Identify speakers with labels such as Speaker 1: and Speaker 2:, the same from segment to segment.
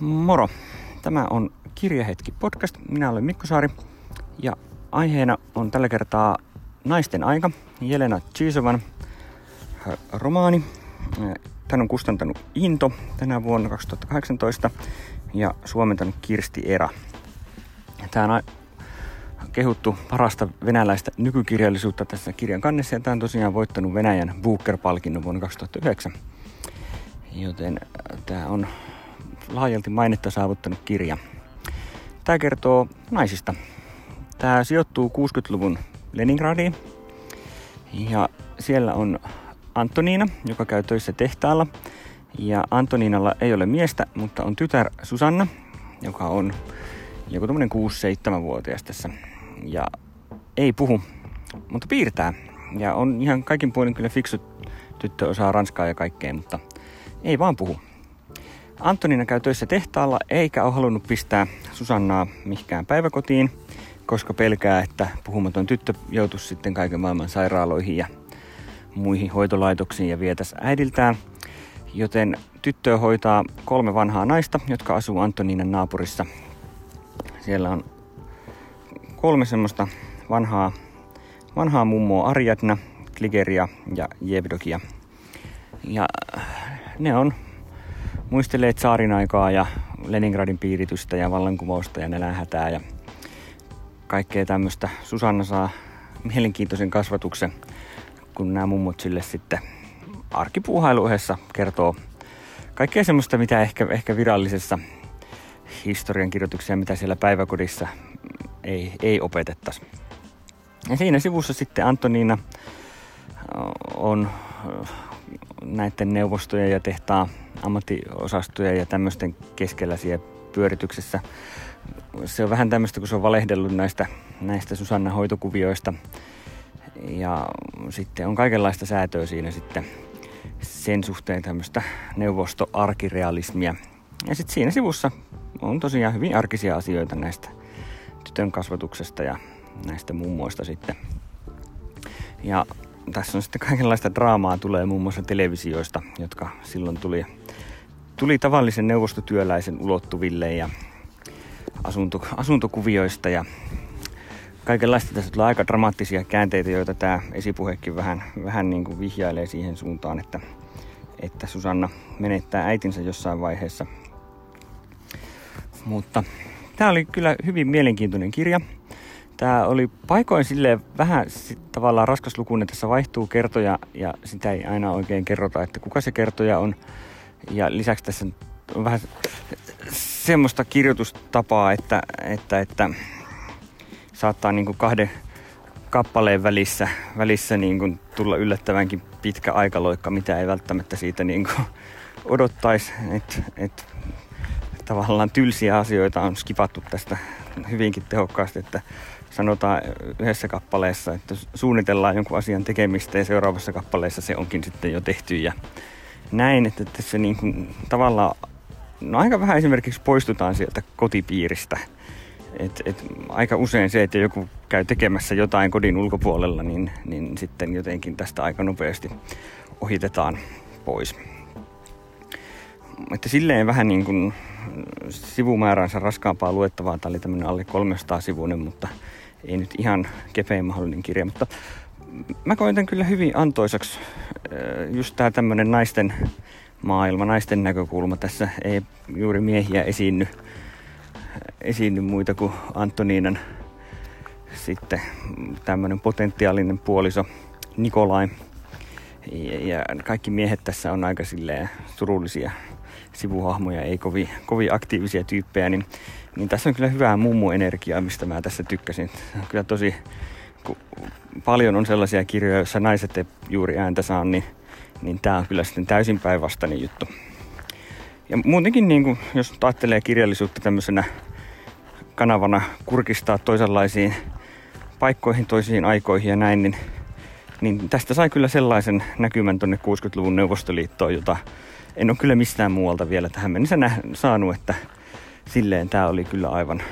Speaker 1: Moro! Tämä on Kirjahetki podcast. Minä olen Mikko Saari ja aiheena on tällä kertaa Naisten aika, Jelena Chisovan romaani. Tän on kustantanut Into tänä vuonna 2018 ja suomentanut Kirsti Era. Tämä on kehuttu parasta venäläistä nykykirjallisuutta tässä kirjan kannessa ja tämä on tosiaan voittanut Venäjän Booker-palkinnon vuonna 2009. Joten tämä on laajalti mainetta saavuttanut kirja. Tämä kertoo naisista. Tämä sijoittuu 60-luvun Leningradiin ja siellä on Antoniina, joka käy töissä tehtaalla. Ja Antoniinalla ei ole miestä, mutta on tytär Susanna, joka on joku tämmöinen 6-7-vuotias tässä. Ja ei puhu, mutta piirtää. Ja on ihan kaikin puolin kyllä fiksu tyttö, osaa ranskaa ja kaikkea, mutta ei vaan puhu. Antonina käy töissä tehtaalla eikä ole halunnut pistää Susannaa mihinkään päiväkotiin, koska pelkää, että puhumaton tyttö joutuisi sitten kaiken maailman sairaaloihin ja muihin hoitolaitoksiin ja vietäisi äidiltään. Joten tyttöä hoitaa kolme vanhaa naista, jotka asuu Antoninan naapurissa. Siellä on kolme semmoista vanhaa, vanhaa mummoa Arjatna, Kligeria ja Jevdokia. Ja ne on muistelee saarin aikaa ja Leningradin piiritystä ja vallankumousta ja nälänhätää ja kaikkea tämmöistä. Susanna saa mielenkiintoisen kasvatuksen, kun nämä mummot sille sitten arkipuuhailuehessa kertoo kaikkea semmoista, mitä ehkä, ehkä virallisessa historiankirjoituksia, mitä siellä päiväkodissa ei, ei opetettaisi. Ja siinä sivussa sitten Antoniina on näiden neuvostojen ja tehtaan ammattiosastoja ja tämmöisten keskellä siellä pyörityksessä. Se on vähän tämmöistä, kun se on valehdellut näistä, näistä Susanna hoitokuvioista. Ja sitten on kaikenlaista säätöä siinä sitten sen suhteen tämmöistä neuvostoarkirealismia. Ja sitten siinä sivussa on tosiaan hyvin arkisia asioita näistä tytön kasvatuksesta ja näistä mummoista sitten. Ja tässä on sitten kaikenlaista draamaa tulee muun muassa televisioista, jotka silloin tuli, tuli tavallisen neuvostotyöläisen ulottuville ja asunto, asuntokuvioista ja kaikenlaista. Tässä tulee aika dramaattisia käänteitä, joita tämä esipuhekin vähän, vähän niin kuin vihjailee siihen suuntaan, että, että Susanna menettää äitinsä jossain vaiheessa. Mutta tämä oli kyllä hyvin mielenkiintoinen kirja. Tämä oli paikoin sille vähän tavallaan raskaslukuinen. Tässä vaihtuu kertoja ja sitä ei aina oikein kerrota, että kuka se kertoja on. Ja lisäksi tässä on vähän semmoista kirjoitustapaa, että, että, että saattaa niin kuin kahden kappaleen välissä, välissä niin kuin tulla yllättävänkin pitkä aikaloikka, mitä ei välttämättä siitä niin kuin odottaisi. Että et, tavallaan tylsiä asioita on skipattu tästä hyvinkin tehokkaasti, että sanotaan yhdessä kappaleessa, että suunnitellaan jonkun asian tekemistä ja seuraavassa kappaleessa se onkin sitten jo tehty ja näin, että tässä niin kuin tavallaan, no aika vähän esimerkiksi poistutaan sieltä kotipiiristä. Et, et aika usein se, että joku käy tekemässä jotain kodin ulkopuolella, niin, niin sitten jotenkin tästä aika nopeasti ohitetaan pois. Että silleen vähän niin kuin sivumääränsä raskaampaa luettavaa. Tämä oli tämmöinen alle 300 sivuinen, mutta ei nyt ihan kepein mahdollinen kirja, mutta mä koen tämän kyllä hyvin antoisaksi. Äh, just tää tämmönen naisten maailma, naisten näkökulma. Tässä ei juuri miehiä esiinny, esiinny muita kuin Antoniinan sitten tämmönen potentiaalinen puoliso Nikolai. Ja kaikki miehet tässä on aika silleen surullisia sivuhahmoja, ei kovin, kovin aktiivisia tyyppejä, niin niin tässä on kyllä hyvää mummu-energiaa, mistä mä tässä tykkäsin. Kyllä tosi, kun paljon on sellaisia kirjoja, joissa naiset ei juuri ääntä saa, niin, niin tämä on kyllä sitten täysin päinvastainen juttu. Ja muutenkin, niin kuin, jos ajattelee kirjallisuutta tämmöisenä kanavana kurkistaa toisenlaisiin paikkoihin, toisiin aikoihin ja näin, niin, niin tästä sai kyllä sellaisen näkymän tuonne 60-luvun Neuvostoliittoon, jota en ole kyllä mistään muualta vielä tähän mennessä saanut, että silleen tämä oli kyllä aivan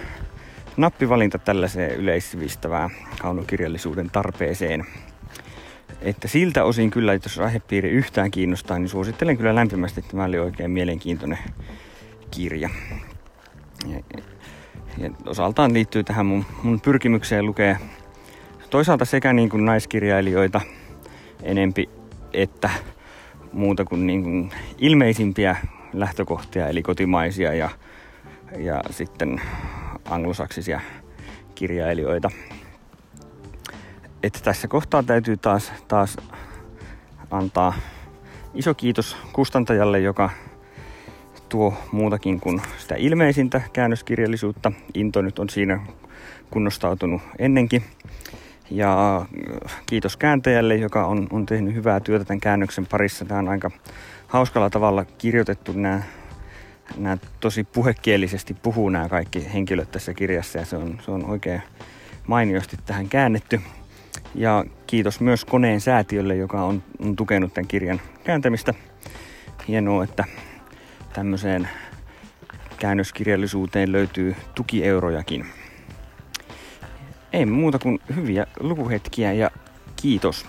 Speaker 1: nappivalinta tällaiseen yleissivistävään kaunokirjallisuuden tarpeeseen. Että siltä osin kyllä, jos aihepiiri yhtään kiinnostaa, niin suosittelen kyllä lämpimästi, että tämä oli oikein mielenkiintoinen kirja. Ja, ja osaltaan liittyy tähän mun, mun pyrkimykseen lukea toisaalta sekä niin kuin naiskirjailijoita enempi että muuta kuin, niin kuin ilmeisimpiä lähtökohtia, eli kotimaisia ja, ja sitten anglosaksisia kirjailijoita. Että tässä kohtaa täytyy taas, taas antaa iso kiitos kustantajalle, joka tuo muutakin kuin sitä ilmeisintä käännöskirjallisuutta. Into nyt on siinä kunnostautunut ennenkin. Ja kiitos kääntäjälle, joka on, on tehnyt hyvää työtä tämän käännöksen parissa. Tämä on aika hauskalla tavalla kirjoitettu nämä, nämä tosi puhekielisesti puhuu nämä kaikki henkilöt tässä kirjassa ja se on, se on oikein mainiosti tähän käännetty. Ja kiitos myös koneen säätiölle, joka on, on tukenut tämän kirjan kääntämistä. Hienoa, että tämmöiseen käännöskirjallisuuteen löytyy tukieurojakin. Ei muuta kuin hyviä lukuhetkiä ja kiitos.